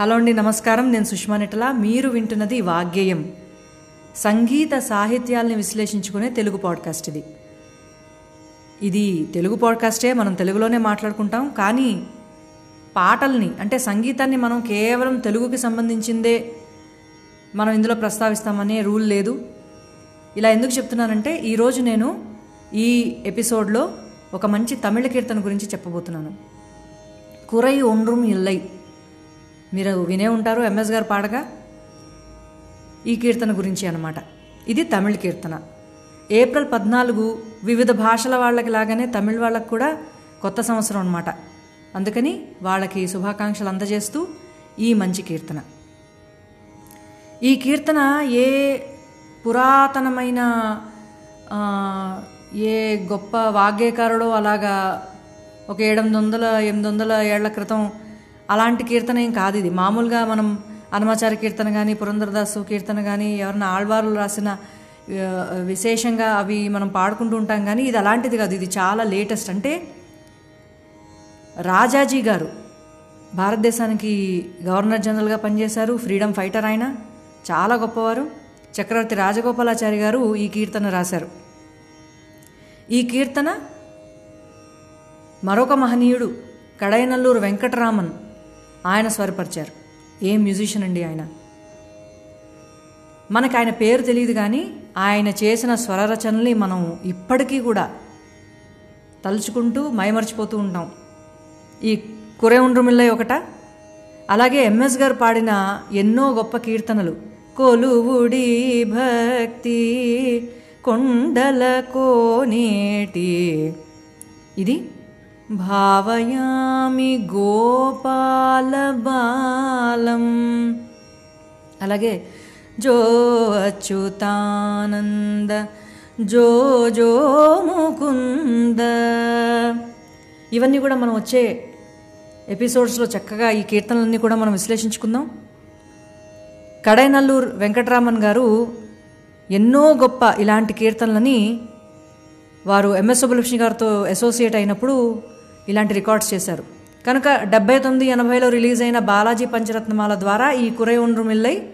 Hello అండి నమస్కారం. నేను సుష్మా నిటల మీరు వింటున్నది వాగ్గేయం. సంగీత సాహిత్యాల్ని విశ్లేషించుకునే తెలుగు పాడ్కాస్ట్ ఇది. ఇది తెలుగు పాడ్కాస్టే మనం తెలుగులోనే మాట్లాడుకుంటాం. కానీ పాటల్ని అంటే సంగీతాన్ని మనం కేవలం తెలుగుకి సంబంధించిందే మనం ఇందులో ప్రస్తావిస్తామనే రూల్ లేదు. ఇలా ఎందుకు చెప్తున్నానంటే ఈరోజు నేను ఈ ఎపిసోడ్లో ఒక మంచి తమిళ కీర్తన గురించి చెప్పబోతున్నాను. కురై ఒండ్రుం ఇల్లై. మీరు వినే ఉంటారు ఎంఎస్ గారు పాడగా? ఈ కీర్తన గురించి అనమాట ఇది తమిళ కీర్తన. ఏప్రిల్ పద్నాలుగు వివిధ భాషల వాళ్ళకి లాగానే తమిళ వాళ్ళకి కూడా కొత్త సంవత్సరం అనమాట అందుకని వాళ్ళకి శుభాకాంక్షలు అందజేస్తూ ఈ మంచి కీర్తన. ఈ కీర్తన ఏ పురాతనమైన ఏ గొప్ప వాగ్గేకారుడో అలాగా ఒక ఏడెనిమిది వందల ఎనిమిది వందల ఏళ్ళ క్రితం అలాంటి కీర్తన ఏం కాదు ఇది. మామూలుగా మనం హనుమాచార్య కీర్తన కానీ పురంధరదాసు కీర్తన కానీ ఎవరన్నా ఆళ్వారులు రాసిన విశేషంగా అవి మనం పాడుకుంటూ ఉంటాం కానీ ఇది అలాంటిది కాదు. ఇది చాలా లేటెస్ట్. అంటే రాజాజీ గారు భారతదేశానికి గవర్నర్ జనరల్గా పనిచేశారు. ఫ్రీడమ్ ఫైటర్ ఆయన. చాలా గొప్పవారు. చక్రవర్తి రాజగోపాలాచారి గారు ఈ కీర్తన రాశారు. ఈ కీర్తన మరొక మహనీయుడు కడైనల్లూరు వెంకటరామన్ ఆయన స్వరపరిచారు. ఏం మ్యూజిషియన్ అండి ఆయన? మనకు ఆయన పేరు తెలియదు కానీ ఆయన చేసిన స్వర రచనల్ని మనం ఇప్పటికీ కూడా తలుచుకుంటూ మైమర్చిపోతూ ఉంటాం. ఈ కురే ఉండ్రుమిల్లై ఒకట అలాగే ఎంఎస్ గారు పాడిన ఎన్నో గొప్ప కీర్తనలు. కొలువుడి భక్తి కొండల కోనేటి. ఇది భావయామి గోపాల బాలం. అలాగే జో అచ్యుతానంద జో జో ముకుంద. ఇవన్నీ కూడా మనం వచ్చే ఎపిసోడ్స్లో చక్కగా ఈ కీర్తనలన్నీ కూడా మనం విశ్లేషించుకుందాం. కడైనల్లూరు వెంకటరామన్ గారు ఎన్నో గొప్ప ఇలాంటి కీర్తనలని వారు ఎంఎస్ సుబ్బలక్ష్మి గారితో అసోసియేట్ అయినప్పుడు ఇలాంటి రికార్డ్స్ చేశారు. కనుక డెబ్బై తొమ్మిది ఎనభైలో రిలీజ్ అయిన బాలాజీ పంచరత్నమాల ద్వారా ఈ కురై ఉండ్రు మిల్లై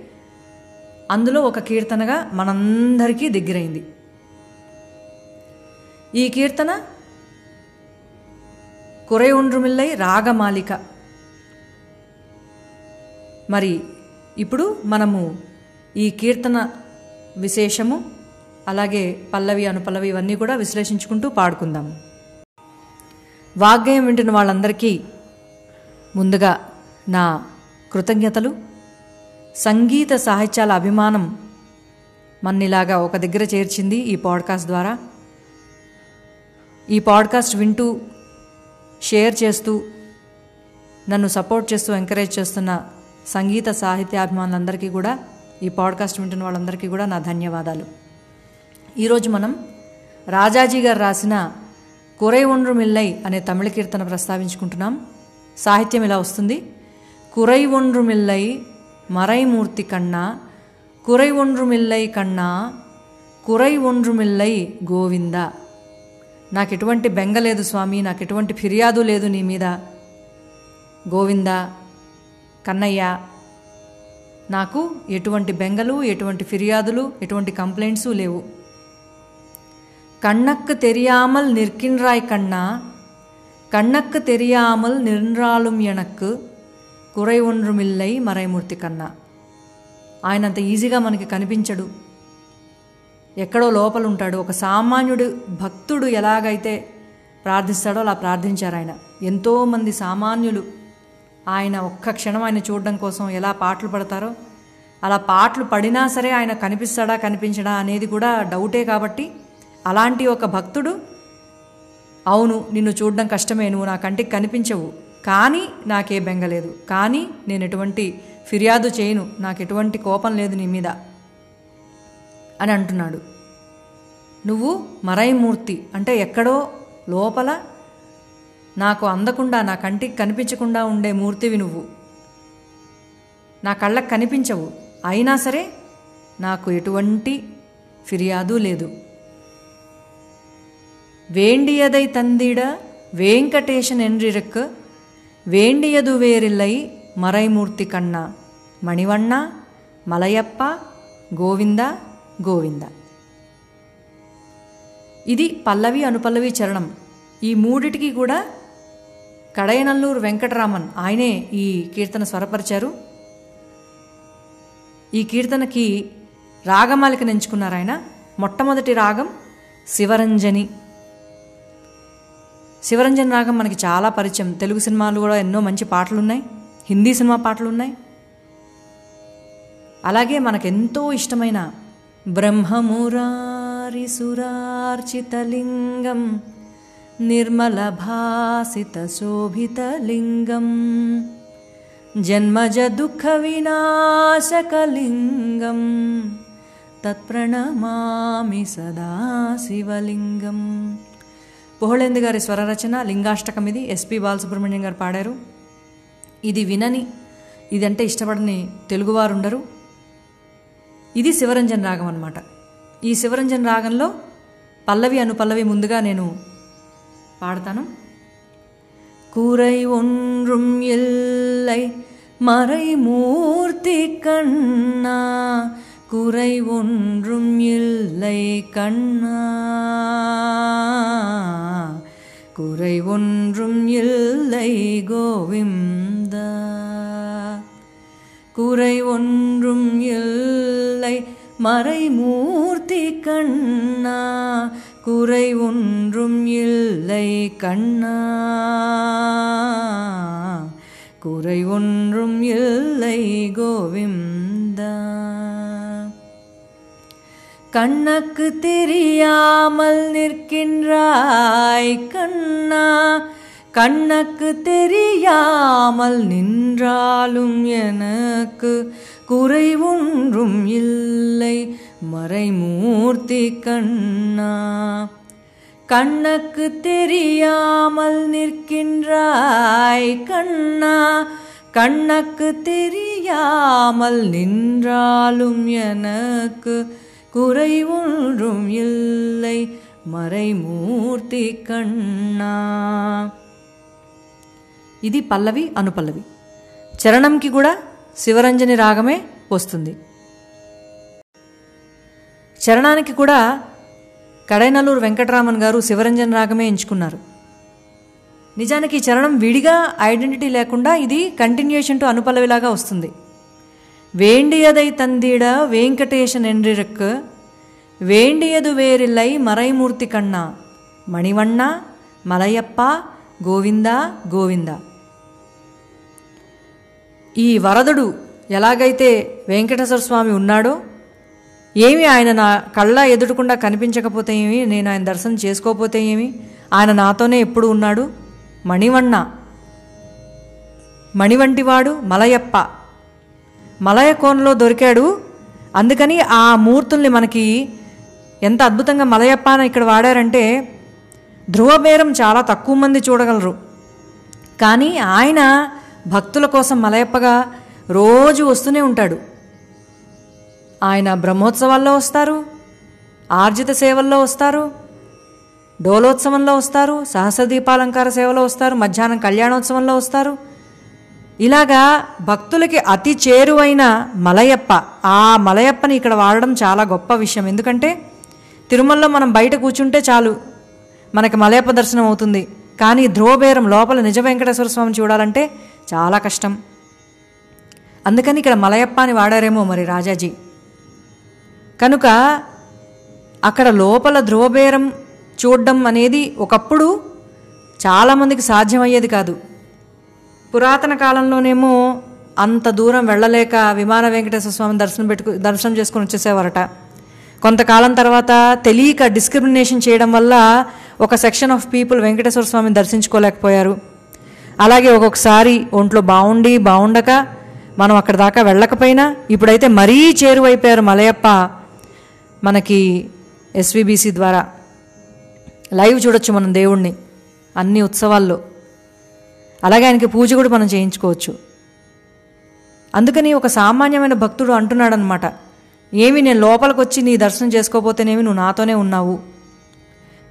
అందులో ఒక కీర్తనగా మనందరికీ దగ్గరైంది. ఈ కీర్తన కురై ఉండ్రుమిల్లై రాగమాలిక. మరి ఇప్పుడు మనము ఈ కీర్తన విశేషము అలాగే పల్లవి అనుపల్లవి ఇవన్నీ కూడా విశ్లేషించుకుంటూ పాడుకుందాము. వాగ్గేయం వింటున్న వాళ్ళందరికీ ముందుగా నా కృతజ్ఞతలు. సంగీత సాహిత్యాల అభిమానం మన్నిలాగా ఒక దగ్గర చేర్చింది ఈ పాడ్కాస్ట్ ద్వారా. ఈ పాడ్కాస్ట్ వింటూ షేర్ చేస్తూ నన్ను సపోర్ట్ చేస్తూ ఎంకరేజ్ చేస్తున్న సంగీత సాహిత్యాభిమానులందరికీ కూడా ఈ పాడ్కాస్ట్ వింటున్న వాళ్ళందరికీ కూడా నా ధన్యవాదాలు. ఈరోజు మనం రాజాజీ గారు రాసిన కురై ఒండ్రు మిల్లై అనే తమిళ కీర్తన ప్రస్తావించుకుంటున్నాం. సాహిత్యం ఇలా వస్తుంది. కురై ఒండ్రు మిల్లై మరైమూర్తి కన్నా కురై ఒండ్రు మిల్లై కన్నా కురై ఒండ్రు మిల్లై గోవింద. నాకు ఎటువంటి బెంగ లేదు స్వామి నాకు ఎటువంటి ఫిర్యాదు లేదు నీ మీద. గోవింద కన్నయ్య నాకు ఎటువంటి బెంగలు ఎటువంటి ఫిర్యాదులు ఎటువంటి కంప్లైంట్స్ లేవు. கண்ணக்கு தெரியாமல் நிற்கின்றாய் கண்ணா கண்ணக்கு தெரியாமல் நின்றாலும் எனக்கு குறை ఒండ్రుమిల్లై మరైమూర్తి కన్నా ఆయన అంత ఈజీగా మనకి కనిపించడు. ఎక్కడో లోపల ఉంటాడు. ఒక సామాన్యుడు భక్తుడు ఎలాగైతే ప్రార్థిస్తాడో అలా ప్రార్థించారు ఆయన. ఎంతోమంది సామాన్యులు ఆయన ఒక్క క్షణం ఆయన చూడడం కోసం ఎలా పాటలు పడతారో అలా పాటలు పడినా సరే ఆయన కనిపిస్తాడా కనిపించడా అనేది కూడా డౌటే కాబట్టి అలాంటి ఒక భక్తుడు? అవును నిన్ను చూడడం కష్టమే నువ్వు నా కంటికి కనిపించవు. కానీ నాకే బెంగలేదు కానీ నేను ఎటువంటి ఫిర్యాదు చేయను. నాకు ఎటువంటి కోపం లేదు నీ మీద. అని అంటున్నాడు. నువ్వు మరైమూర్తి. అంటే ఎక్కడో లోపల నాకు అందకుండా నా కంటికి కనిపించకుండా ఉండే మూర్తివి నువ్వు. నా కళ్ళకు కనిపించవు. అయినా సరే నాకు ఎటువంటి ఫిర్యాదు లేదు. வேண்டியதை தந்திட வேங்கடேசன் என்றிருக்கு வேண்டியது வேறில்லை மறைமூர்த்தி கண்ணா. மணிவண்ணா మలయప్ప గోవింద గోవింద ఇది పల్లవి అనుపల్లవి చరణం ఈ మూడిటికి కూడా కడయనల్లూరు వెంకటరామన్ ఆయనే ఈ కీర్తన స్వరపరిచారు. ఈ కీర్తనకి రాగమాలిక నెంచుకున్నారు ఆయన మొట్టమొదటి రాగం శివరంజని. శివరంజన్ రాగం మనకి చాలా పరిచయం. తెలుగు సినిమాలు కూడా ఎన్నో మంచి పాటలు ఉన్నాయి హిందీ సినిమా పాటలు ఉన్నాయి అలాగే మనకెంతో ఇష్టమైన బ్రహ్మమురారి సురార్చితలింగం నిర్మల భాసిత శోభితలింగం జన్మజ దుఃఖ వినాశకలింగం తత్ప్రణమామి సదా శివలింగం పోహళేందు గారి స్వరరచన లింగాష్టకం ఇది ఎస్పి బాలసుబ్రహ్మణ్యం గారు పాడారు ఇది వినని ఇదంటే ఇష్టపడని తెలుగువారు ఉండరు ఇది శివరంజన్ రాగం అన్నమాట ఈ శివరంజన్ రాగంలో పల్లవి అను పల్లవి ముందుగా నేను పాడతాను கூரை ஒன்றும் இல்லை மறைமூர்த்தி கண்ணா குறை ஒன்றும் இல்லை கண்ணா. குறை ஒன்றும் இல்லை கோவிந்தா. குறை ஒன்றும் இல்லை மறைமூர்த்தி கண்ணா. குறை ஒன்றும் இல்லை கண்ணா. குறை ஒன்றும் இல்லை கோவிந்தா. கண்ணுக்கு தெரியாமல் நிற்கின்றாய் கண்ணா. கண்ணுக்கு தெரியாமல் நின்றாலும் எனக்கு குறை ஒன்றும் இல்லை. மறைமூர்த்தி கண்ணா. கண்ணுக்கு தெரியாமல் நிற்கின்றாய் கண்ணா. கண்ணுக்கு தெரியாமல் நின்றாலும் எனக்கு குறை ஒன்றும் இல்லை మరైమూర్తి కన్నా ఇది పల్లవి అనుపల్లవి చరణంకి కూడా శివరంజని రాగమే వస్తుంది చరణానికి కూడా కడైనల్లూరు వెంకటరామన్ గారు శివరంజన్ రాగమే ఎంచుకున్నారు నిజానికి ఈ చరణం విడిగా ఐడెంటిటీ లేకుండా ఇది కంటిన్యూషన్ టు అనుపల్లవిలాగా వస్తుంది వేండియదై தந்திட వెంకటేశన్ என்றிருக்கு. వేండియదు వేరిల్లై మరైమూర్తి கண்ணா. மணிவண்ணா మలయప్ప గోవిందా గోవింద ఈ వరదుడు ఎలాగైతే వెంకటేశ్వర స్వామి ఉన్నాడో ఏమి ఆయన నా కళ్ళ ఎదుటకుండా కనిపించకపోతే ఏమి నేను ఆయన దర్శనం చేసుకోకపోతే ఏమి ఆయన నాతోనే ఎప్పుడు ఉన్నాడు మణివన్న మణివంటివాడు మలయప్ప మలయ కోనలో దొరికాడు. అందుకని ఆ మూర్తుల్ని మనకి ఎంత అద్భుతంగా మలయప్ప అని ఇక్కడ వాడారంటే ధ్రువబేరం చాలా తక్కువ మంది చూడగలరు. కానీ ఆయన భక్తుల కోసం మలయప్పగా రోజు వస్తూనే ఉంటాడు. ఆయన బ్రహ్మోత్సవాల్లో వస్తారు ఆర్జిత సేవల్లో వస్తారు డోలోత్సవంలో వస్తారు సహస్రదీపాలంకార సేవలో వస్తారు మధ్యాహ్నం కళ్యాణోత్సవంలో వస్తారు. ఇలాగా భక్తులకి అతి చేరువైన మలయప్ప ఆ మలయప్పని ఇక్కడ వాడడం చాలా గొప్ప విషయం. ఎందుకంటే తిరుమలలో మనం బయట కూర్చుంటే చాలు మనకి మలయప్ప దర్శనం అవుతుంది. కానీ ధ్రువబేరం లోపల నిజ వెంకటేశ్వర స్వామిని చూడాలంటే చాలా కష్టం. అందుకని ఇక్కడ మలయప్ప అని వాడారేమో మరి రాజాజీ. కనుక అక్కడ లోపల ధ్రువబేరం చూడడం అనేది ఒకప్పుడు చాలామందికి సాధ్యమయ్యేది కాదు. పురాతన కాలంలోనేమో అంత దూరం వెళ్ళలేక విమాన వెంకటేశ్వర స్వామి దర్శనం పెట్టుకు దర్శనం చేసుకొని వచ్చేసేవారట. కొంతకాలం తర్వాత తెలియక డిస్క్రిమినేషన్ చేయడం వల్ల ఒక సెక్షన్ ఆఫ్ పీపుల్ వెంకటేశ్వర స్వామిని దర్శించుకోలేకపోయారు. అలాగే ఒక్కొక్కసారి ఒంట్లో బాగుండి బాగుండక మనం అక్కడ దాకా వెళ్ళకపోయినా ఇప్పుడైతే మరీ చేరువైపోయారు మలయప్ప మనకి ఎస్విబిసి ద్వారా. లైవ్ చూడొచ్చు మనం దేవుణ్ణి అన్ని ఉత్సవాల్లో. అలాగే ఆయనకి పూజ కూడా మనం చేయించుకోవచ్చు అందుకని ఒక సామాన్యమైన భక్తుడు అంటున్నాడనమాట ఏమి నేను లోపలికి వచ్చి నీ దర్శనం చేసుకోపోతేనేమి నువ్వు నాతోనే ఉన్నావు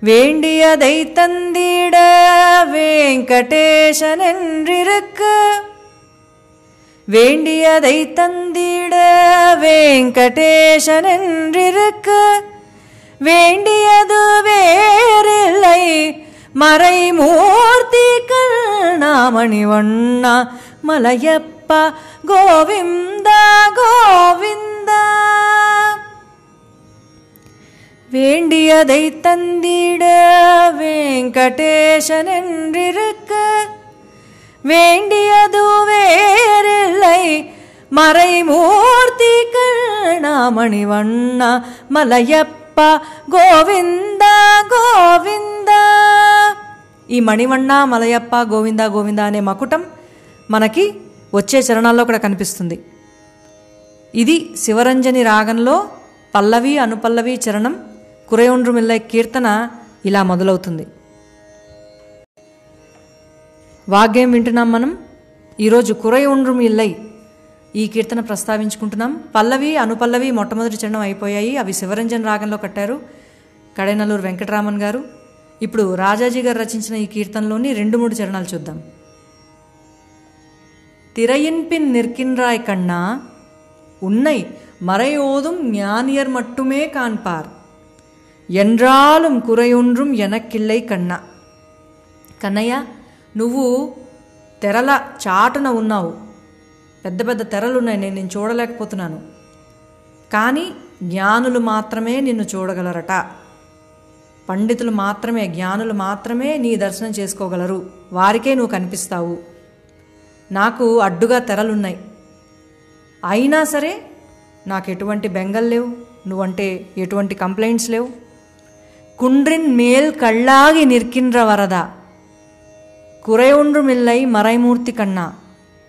வேண்டியதை தந்திட வெங்கடேசனென்றிருக்க வேண்டியதை தந்திட வெங்கடேசனென்றிருக்கு வேண்டியது வேறில்லை மறைமூர்த்தி கருணாமணி ஒண்ணா மலையப்பா கோவிந்தா கோவிந்தா. வேண்டியதை தந்திட வெங்கடேசன் என்றிருக்க வேண்டியது வேறில்லை. மறைமூர்த்தி கருணாமணி வண்ணா மலையப்பா கோவிந்தா கோவிந்தா. ఈ మణివన్న మలయప్ప గోవింద గోవింద అనే మకుటం మనకి వచ్చే చరణాల్లో కూడా కనిపిస్తుంది. ఇది శివరంజని రాగంలో పల్లవి అనుపల్లవి చరణం కురయుండ్రుమిల్లై కీర్తన ఇలా మొదలవుతుంది. వాగ్గేం వింటున్నాం మనం? ఈరోజు కురయుండ్రుం మిల్లై ఈ కీర్తన ప్రస్తావించుకుంటున్నాం. పల్లవి అనుపల్లవి మొట్టమొదటి చరణం అయిపోయాయి. అవి శివరంజన్ రాగంలో కట్టారు. కడైనల్లూరు వెంకటరామన్ గారు. ఇప్పుడు రాజాజీ గారు రచించిన ఈ కీర్తనలోని రెండు మూడు చరణాలు చూద్దాం திரையின்பின் நிற்கின்றாய் கண்ணா உன்னை மறையோதும் ஞானியர் மட்டுமே காண்பார் என்றாலும் కురయొండ్రుం ఎనక్కిల్లై కన్నా కన్నయ్య నువ్వు తెరల చాటున ఉన్నావు పెద్ద పెద్ద తెరలున్నాయి నేను నేను చూడలేకపోతున్నాను కానీ జ్ఞానులు మాత్రమే నిన్ను చూడగలరట పండితులు మాత్రమే జ్ఞానులు మాత్రమే నీ దర్శనం చేసుకోగలరు. వారికే నువ్వు కనిపిస్తావు. నాకు అడ్డుగా తెరలున్నాయి. అయినా సరే నాకు ఎటువంటి బెంగల్ లేవు. నువ్వంటే ఎటువంటి కంప్లైంట్స్ లేవు. కుండ్రిన్ మేల్ కళ్ళాగి నిర్కిండ్ర వరద. కురయుండ్రు మిల్లై మరైమూర్తి కన్నా.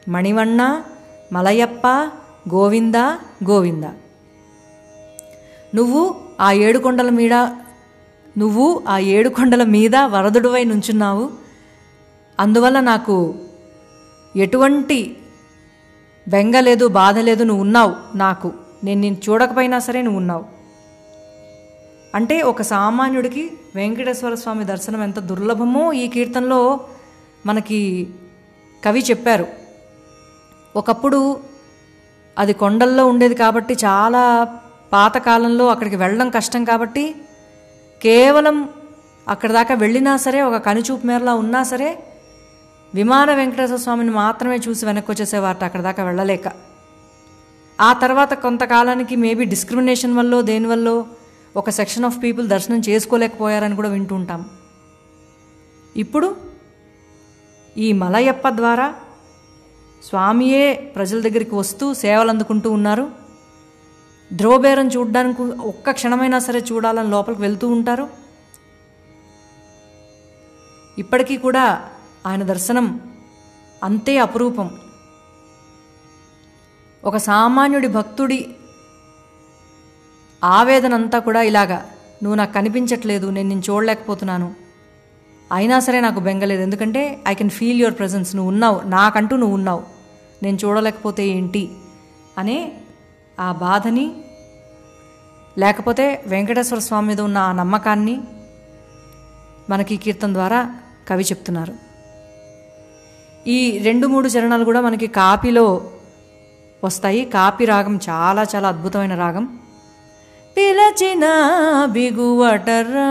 మణివన్న మలయప్ప గోవింద గోవింద. నువ్వు ఆ ఏడు కొండల మీద నువ్వు ఆ ఏడు కొండల మీద వరదుడువై నుంచున్నావు. అందువల్ల నాకు ఎటువంటి బెంగ లేదు బాధ లేదు నువ్వు ఉన్నావు. నాకు నేను నేను చూడకపోయినా సరే నువ్వు ఉన్నావు. అంటే ఒక సామాన్యుడికి వెంకటేశ్వర స్వామి దర్శనం ఎంత దుర్లభమో ఈ కీర్తనలో మనకి కవి చెప్పారు. ఒకప్పుడు అది కొండల్లో ఉండేది కాబట్టి చాలా పాతకాలంలో అక్కడికి వెళ్ళడం కష్టం కాబట్టి కేవలం అక్కడి దాకా వెళ్ళినా సరే ఒక కనుచూపు మేరలా ఉన్నా సరే విమాన వెంకటేశ్వర స్వామిని మాత్రమే చూసి వెనక్కి వచ్చేసేవారట అక్కడ దాకా వెళ్ళలేక. ఆ తర్వాత కొంతకాలానికి మేబీ డిస్క్రిమినేషన్ వల్ల దేనివల్ల ఒక సెక్షన్ ఆఫ్ పీపుల్ దర్శనం చేసుకోలేకపోయారని కూడా వింటూ ఉంటాం. ఇప్పుడు ఈ మలయప్ప ద్వారా స్వామియే ప్రజల దగ్గరికి వస్తూ సేవలు అందుకుంటూ ఉన్నారు. ధ్రువబేరం చూడడానికి ఒక్క క్షణమైనా సరే చూడాలని లోపలికి వెళ్తూ ఉంటారు. ఇప్పటికీ కూడా ఆయన దర్శనం అంతే అపురూపం. ఒక సామాన్యుడి భక్తుడి ఆవేదన అంతా కూడా ఇలాగా నువ్వు నాకు కనిపించట్లేదు నేను నేను చూడలేకపోతున్నాను. అయినా సరే నాకు బెంగలేదు ఎందుకంటే I can feel your presence నువ్వు ఉన్నావు. నాకంటూ నువ్వు ఉన్నావు. నేను చూడలేకపోతే ఏంటి? అనే ఆ బాధని లేకపోతే వెంకటేశ్వర స్వామి మీద ఉన్న ఆ నమ్మకాన్ని మనకి ఈ కీర్తన ద్వారా కవి చెప్తున్నారు. ఈ రెండు మూడు చరణాలు కూడా మనకి కాపీలో వస్తాయి. కాపీ రాగం చాలా చాలా అద్భుతమైన రాగం. పిలచిన బిగువటరా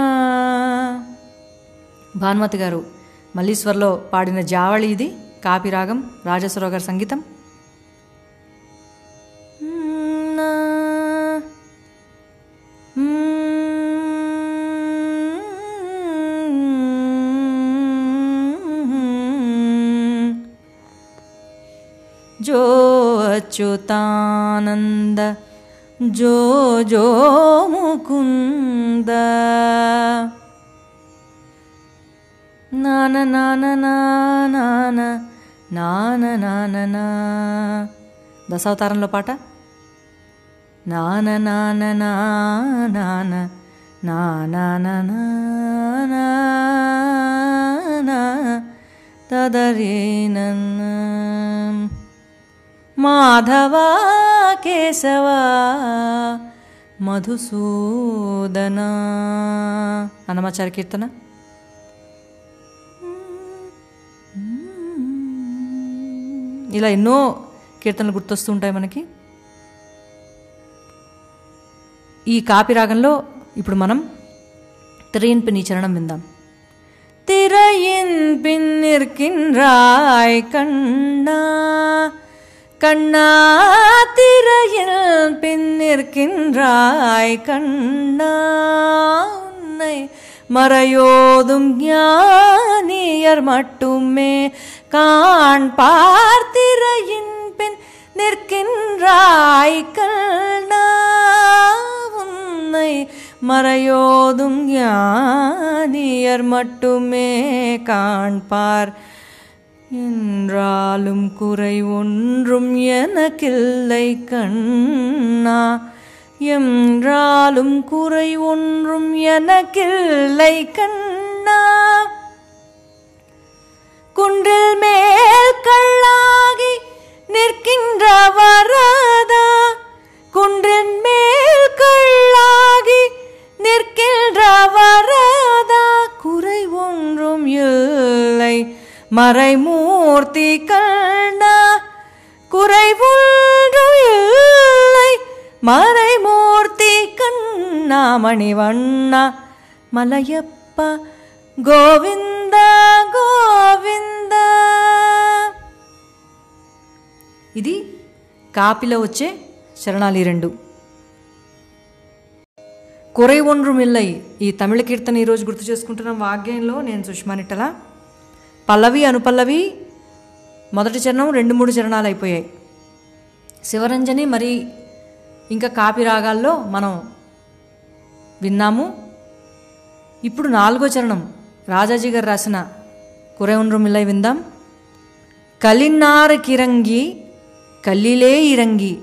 భానుమతి గారు మల్లీశ్వర్లో పాడిన జావళి ఇది కాపీ రాగం రాజేశ్వరరావు గారి సంగీతం. जो अच्युतानन्द जो जो मुकुन्द నాన నాన నాన నాన నాన నా దశావతారంలో పాట నాన నాన నాన నాన తదరే మాధవా కేశవ మధుసూదన అన్నమాచార కీర్తన. ఇలా ఎన్నో కీర్తనలు గుర్తొస్తుంటాయి మనకి. ఈ కాపి రాగంలో ఇప్పుడు మనం తిరయిన్ పిన్ని చరణం విందాం திரையின் பின் நிற்கின்றாய் கண்ணா கண்ணா திரையில் பின் நிற்கின்றாய் கண்ணா உன்னை மறையோதும் ஞானியர் மட்டுமே காண்பார் திரையின் பின் நிற்கின்றாய் கண்ணா உன்னை மறையோதும் ஞானியர் மட்டுமே காண்பார். என்றாலும் குறை ஒன்றும் எனக்கில்லை கண்ணா என்றாலும் குறை ஒன்றும் எனக்கில்லை கண்ணா. குன்றில் மே ಮಣಿವಣ್ಣ మలయప్ప గోవింద గోవింద. ఇది కాపిలో వచ్చే శరణాలి రెండు. కొరై ఒండ్రు మిల్లై ఈ తమిళ కీర్తన ఈరోజు గుర్తు చేసుకుంటున్న వాగ్యంలో నేను సుష్మానిట్టల పల్లవి అనుపల్లవి మొదటి చరణం రెండు మూడు చరణాలు అయిపోయాయి శివరంజని మరి ఇంకా కాపి రాగాల్లో మనం విన్నాము? ఇప్పుడు నాలుగో చరణం రాజాజీ గారు రాసిన కురవున్రుమిల్లై విందాం. கலின்னாறு கிறங்கி கல்லிலே இறங்கி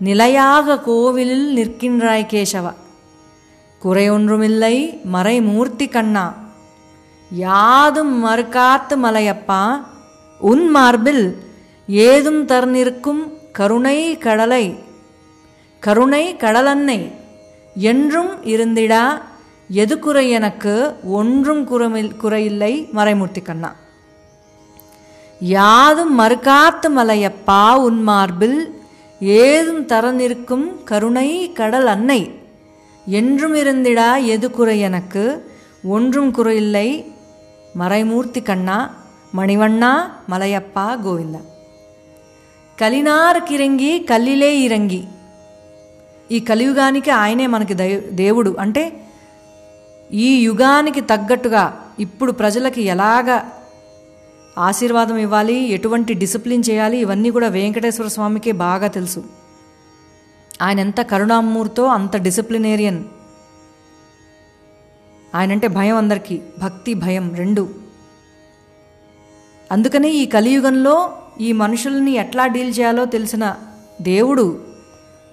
நிலையாக கோவிலில் நிற்கின்றாய் கேசவா குறையொன்றுமில்லை மறைமூர்த்தி கண்ணா யாதும் மறுக்காத்து மலையப்பா உன் மார்பில் ஏதும் தர்நிற்கும் கருணை கடலை கருணை கடலன்னை என்றும் இருந்திடா எது குறை எனக்கு? ஒன்றும் குறமில் குறையில்லை மறைமூர்த்தி கண்ணா யாதும் மறுக்காத்து மலையப்பா உன்மார்பில் ஏதும் தர நிற்கும் கருணை கடல் அன்னை. என்றும் இருந்திடா எது குறை எனக்கு? ஒன்றும் குறையில்லை மறைமூர்த்தி கண்ணா மணிவண்ணா மலையப்பா கோவிந்தா. கலினார் கிறங்கி கல்லிலே இறங்கி. ఈ కలియుగానికి ఆయనే మనకి దై- దేవుడు. అంటే ఈ యుగానికి తగ్గట్టుగా ఇప్పుడు ప్రజలకి ఎలాగ ఆశీర్వాదం ఇవ్వాలి ఎటువంటి డిసిప్లిన్ చేయాలి ఇవన్నీ కూడా వెంకటేశ్వర స్వామికే బాగా తెలుసు. ఆయన ఎంత కరుణామూర్తో అంత డిసిప్లినేరియన్. ఆయనంటే భయం అందరికీ భక్తి భయం రెండు. అందుకనే ఈ కలియుగంలో ఈ మనుషుల్ని ఎట్లా డీల్ చేయాలో తెలిసిన దేవుడు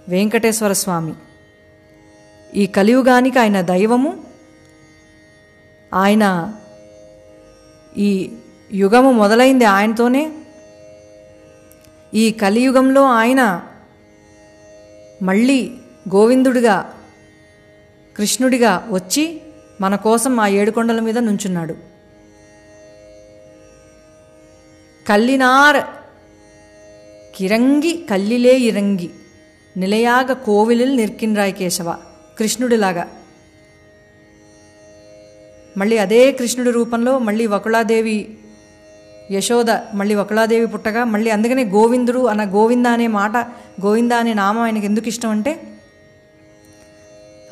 వెంకటేశ్వర స్వామి. ఈ కలియుగానికి ఆయన దైవము. ఆయన ఈ యుగము మొదలైంది ఆయనతోనే. ఈ కలియుగంలో ఆయన మళ్ళీ గోవిందుడిగా కృష్ణుడిగా వచ్చి మన కోసం ఆ ఏడుకొండల మీద నుంచున్నాడు. కల్లినార్ కిరంగి కల్లిలే ఇరంగి. నిలయాగ కోవిలిల్ నిర్కిన్రాయ్ కేశవ కృష్ణుడిలాగా మళ్ళీ అదే కృష్ణుడి రూపంలో మళ్ళీ వకుళాదేవి యశోద మళ్ళీ వకుళాదేవి పుట్టగా మళ్ళీ అందుకనే గోవిందుడు అన్న గోవింద అనే మాట గోవింద అనే నామం ఆయనకి ఎందుకు ఇష్టం అంటే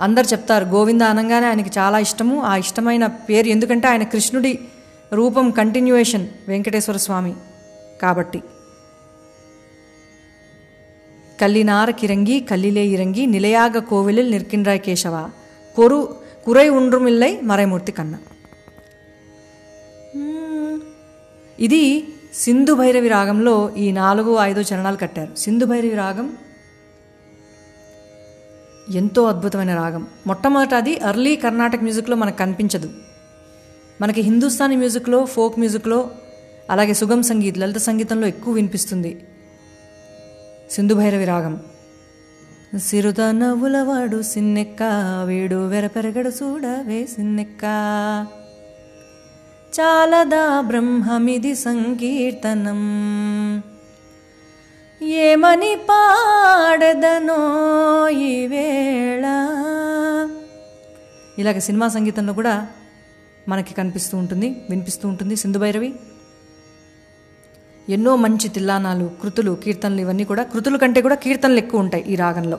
అందరు చెప్తారు గోవింద అనగానే ఆయనకి చాలా ఇష్టము ఆ ఇష్టమైన పేరు ఎందుకంటే ఆయన కృష్ణుడి రూపం కంటిన్యూయేషన్ వెంకటేశ్వర స్వామి కాబట్టి. కల్లినార కిరంగి కల్లిలే ఇరంగి నిలయాగ కోవిలిల్ నిర్కిన్రాయ్ కేశవ. కొరు కురై ఉండ్రుమిల్లై మరైమూర్తి కన్న. ఇది సింధు భైరవి రాగంలో ఈ నాలుగు ఐదో చరణాలు కట్టారు. సింధు భైరవి రాగం ఎంతో అద్భుతమైన రాగం. మొట్టమొదట అది అర్లీ కర్ణాటక మ్యూజిక్లో మనకు కనిపించదు. మనకి హిందుస్థానీ మ్యూజిక్లో ఫోక్ మ్యూజిక్లో అలాగే సుగం సంగీత్ లలిత సంగీతంలో ఎక్కువ వినిపిస్తుంది. సింధు భైరవి రాగం. సిరుత నవ్వులవాడు సిన్నెక్క వీడు వెరపెరగడు చూడవే సిన్నెక్క. చాలదా బ్రహ్మమిది సంకీర్తనం. ఏమని పాడదనో ఈవేళ ఇలాగ సినిమా సంగీతంలో కూడా మనకి కనిపిస్తూ ఉంటుంది వినిపిస్తూ ఉంటుంది సింధు భైరవి ఎన్నో మంచి తిల్లానాలు కృతులు కీర్తనలు ఇవన్నీ కూడా కృతుల కంటే కూడా కీర్తనలు ఎక్కువ ఉంటాయి ఈ రాగంలో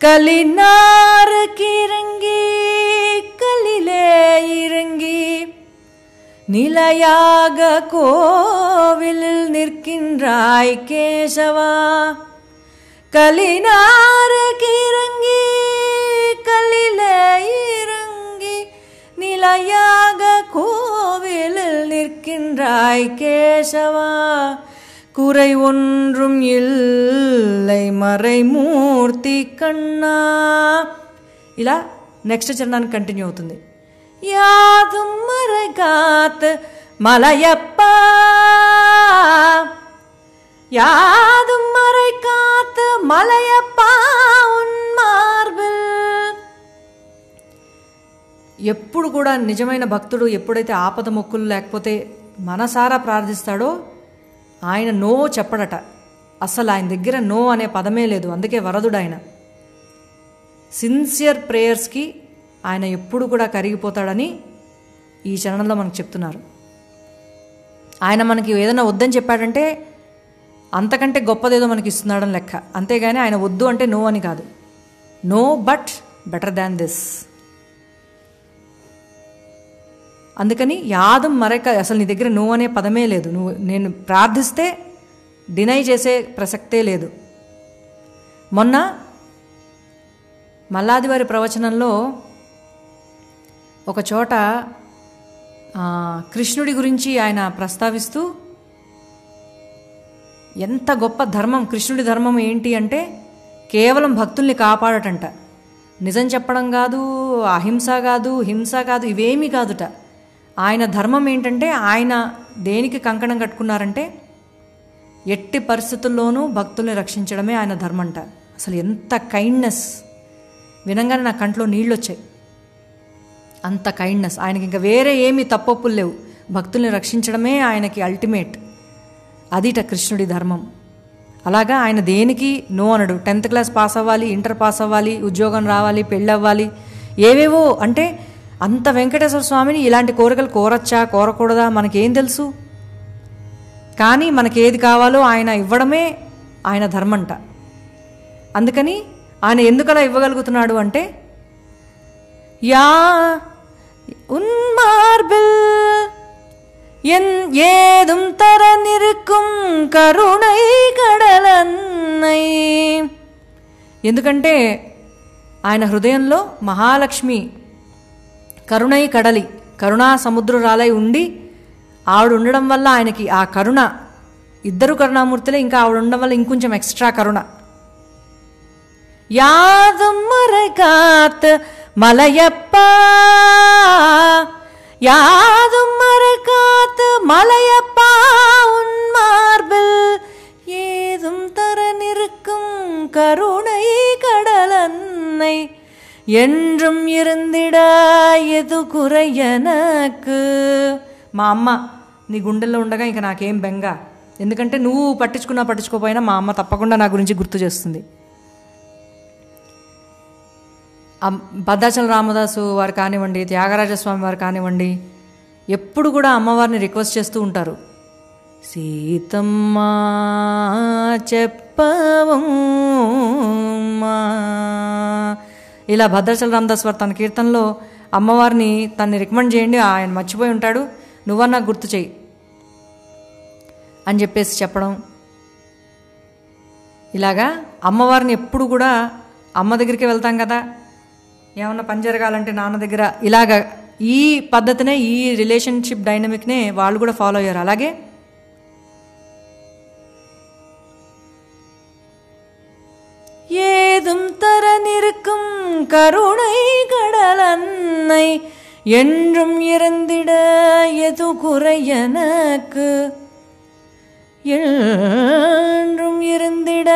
కలినార్ కిరంగి కలిలే ఇరంగి நிலையாக கோவிலில் நிற்கின்றாய் கேசவா கலினாருக்கு இறங்கி கலிலே இறங்கி நிலையாக கோவிலில் நிற்கின்றாய் கேசவா குறை ஒன்றும் இல்லை మరైమూర్తి కన్నా ఇలా నెక్స్ట్ చరణానికి కంటిన్యూ అవుతుంది யாதும் மறைகாத்து மலையப்பா யாதும் மறைகாத்து மலையப்பா ఎప్పుడు కూడా నిజమైన భక్తుడు ఎప్పుడైతే ఆపద మొక్కులు లేకపోతే మనసారా ప్రార్థిస్తాడో ఆయన నో చెప్పడట. అసలు ఆయన దగ్గర నో అనే పదమే లేదు. అందుకే వరదుడు ఆయన. సిన్సియర్ ప్రేయర్స్కి ఆయన ఎప్పుడు కూడా కరిగిపోతాడని ఈ చరణంలో మనకు చెప్తున్నారు. ఆయన మనకి ఏదైనా వద్దని చెప్పాడంటే అంతకంటే గొప్పదేదో మనకి ఇస్తున్నాడని లెక్క. అంతేగాని ఆయన వద్దు అంటే నో అని కాదు. No but better than this. అందుకని యాదం మరక అసలు నీ దగ్గర నువ్వు అనే పదమే లేదు. నువ్వు నేను ప్రార్థిస్తే డినై చేసే ప్రసక్తే లేదు. మొన్న మల్లాదివారి ప్రవచనంలో ఒక చోట కృష్ణుడి గురించి ఆయన ప్రస్తావిస్తూ ఎంత గొప్ప ధర్మం కృష్ణుడి ధర్మం ఏంటి అంటే కేవలం భక్తుల్ని కాపాడటంట. నిజం చెప్పడం కాదు అహింస కాదు హింస కాదు ఇవేమీ కాదుట. ఆయన ధర్మం ఏంటంటే ఆయన దేనికి కంకణం కట్టుకున్నారంటే ఎట్టి పరిస్థితుల్లోనూ భక్తుల్ని రక్షించడమే ఆయన ధర్మంట. అసలు ఎంత కైండ్నెస్ వినంగానే నా కంట్లో నీళ్ళు వచ్చాయి అంత కైండ్నెస్ ఆయనకి ఇంకా వేరే ఏమీ తప్పొప్పులు లేవు. భక్తుల్ని రక్షించడమే ఆయనకి అల్టిమేట్ అదిట కృష్ణుడి ధర్మం. అలాగా ఆయన దేనికి? నో అనడు. టెన్త్ క్లాస్ పాస్ అవ్వాలి ఇంటర్ పాస్ అవ్వాలి ఉద్యోగం రావాలి పెళ్ళి అవ్వాలి ఏవేవో అంటే అంత వెంకటేశ్వర స్వామిని ఇలాంటి కోరికలు కోరచ్చా కోరకూడదా మనకేం తెలుసు కానీ మనకి ఏది కావాలో ఆయన ఇవ్వడమే ఆయన ధర్మంట అందుకని ఆయన ఎందుకలా ఇవ్వగలుగుతున్నాడు అంటే யா உன் மார்பில் என் ஏதும் தர நிற்கும் కరుణై కడలన్నై ఎందుకంటే ఆయన హృదయంలో మహాలక్ష్మి కరుణై కడలి కరుణా సముద్రురాలై ఉండి ఆవిడ ఉండడం వల్ల ఆయనకి ఆ కరుణ ఇద్దరు కరుణామూర్తులే ఇంకా ఆవిడ ఉండడం వల్ల ఇంకొంచెం ఎక్స్ట్రా కరుణ யாதும் மறைகாத்து மலையப்பா யாதும் மறைகாத்து மலையப்பா உன் மார்பில் ஏதும் தர நிற்கும் கருணை கடலன்னை என்றும் இருந்திட ఎదు కుర ఎనకు మా అమ్మ నీ గుండెల్లో ఉండగా ఇంకా నాకేం బెంగ ఎందుకంటే నువ్వు పట్టించుకున్నా పట్టించుకోపోయినా మా అమ్మ తప్పకుండా నా గురించి గుర్తు చేస్తుంది ఆ భద్రాచల రామదాసు వారు కానివ్వండి త్యాగరాజస్వామి వారు కానివ్వండి ఎప్పుడు కూడా అమ్మవారిని రిక్వెస్ట్ చేస్తూ ఉంటారు సీతమ్మ చెప్పవమ్మా ఇలా భద్రాచల రామదాస్ వారు తన కీర్తనలో అమ్మవారిని తన్ని రికమెండ్ చేయండి ఆయన మర్చిపోయి ఉంటాడు నువ్వన్నా గుర్తు చెయ్యి అని చెప్పేసి చెప్పడం. ఇలాగా అమ్మవారిని ఎప్పుడు కూడా అమ్మ దగ్గరికి వెళ్తాం కదా ఏమన్నా పని జరగాలంటే నాన్న దగ్గర ఇలాగ ఈ పద్ధతినే ఈ రిలేషన్షిప్ డైనమిక్నే వాళ్ళు కూడా ఫాలో అయ్యారు. అలాగే கருணை கடலன்னை என்றும் இருந்திட எது குறையனக்கு என்றும் இருந்திட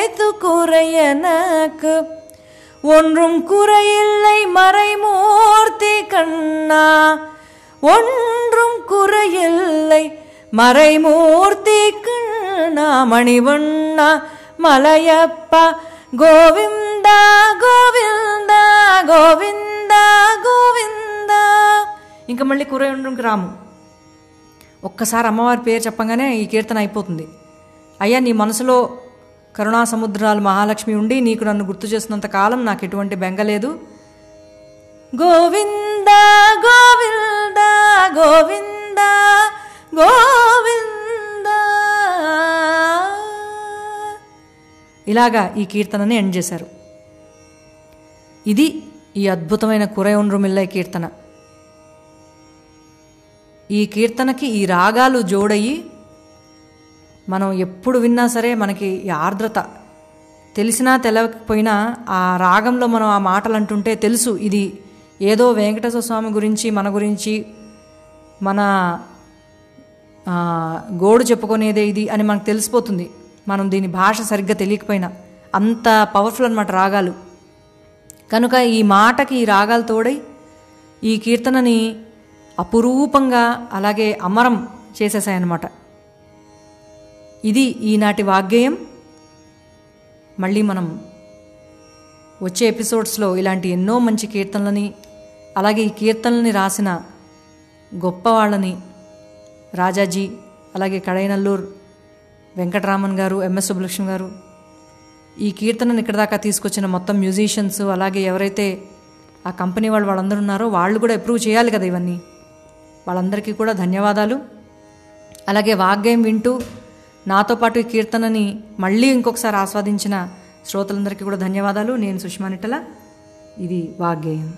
எது குறையனக்கு ஒன்றும் குறையில்லை மறைமூர்த்தி கண்ணா. ஒன்றும் குறையில்லை மறைமூர்த்தி கண்ணா. மணிவண்ணா மலையப்பா கோவிந்த గోవింద గోవింద గోవింద ఇంకా మళ్ళీ కురయుండ్రంకి రాము. ఒక్కసారి అమ్మవారి పేరు చెప్పగానే ఈ కీర్తన అయిపోతుంది. అయ్యా నీ మనసులో కరుణా సముద్రాలు మహాలక్ష్మి ఉండి నీకు నన్ను గుర్తు చేసినంత కాలం నాకు ఎటువంటి బెంగ లేదు. గోవింద గోవింద గోవింద గోవింద. ఇలాగా ఈ కీర్తనని ఎండ్ చేశారు. ఇది ఈ అద్భుతమైన కురయుండ్రు కీర్తన. ఈ కీర్తనకి ఈ రాగాలు జోడయి మనం ఎప్పుడు విన్నా సరే మనకి ఈ ఆర్ద్రత. తెలిసినా తెలవకపోయినా ఆ రాగంలో మనం ఆ మాటలు అంటుంటే తెలుసు ఇది ఏదో వెంకటేశ్వర స్వామి గురించి మన గురించి మన గోడు చెప్పుకునేదే ఇది అని మనకు తెలిసిపోతుంది. మనం దీని భాష సరిగ్గా తెలియకపోయినా. అంత పవర్ఫుల్ అనమాట రాగాలు. కనుక ఈ మాటకి ఈ రాగాలు తోడై ఈ కీర్తనని అపురూపంగా అలాగే అమరం చేసేసాయన్నమాట ఇది ఈనాటి వాగ్గేయం. మళ్ళీ మనం వచ్చే ఎపిసోడ్స్లో ఇలాంటి ఎన్నో మంచి కీర్తనలని అలాగే ఈ కీర్తనల్ని రాసిన గొప్పవాళ్ళని రాజాజీ అలాగే కడైనల్లూరు వెంకటరామన్ గారు ఎంఎస్ సుబ్బలక్ష్మి గారు ఈ కీర్తనను ఇక్కడ దాకా తీసుకొచ్చిన మొత్తం మ్యూజిషియన్స్ అలాగే ఎవరైతే ఆ కంపెనీ వాళ్ళు వాళ్ళందరూ ఉన్నారో వాళ్ళు కూడా అప్రూవ్ చేయాలి కదా ఇవన్నీ. వాళ్ళందరికీ కూడా ధన్యవాదాలు. అలాగే వాగ్గేయం వింటూ నాతో పాటు ఈ కీర్తనని మళ్ళీ ఇంకొకసారి ఆస్వాదించిన శ్రోతలందరికీ కూడా ధన్యవాదాలు. నేను సుష్మానిటల ఇది వాగ్గేయం.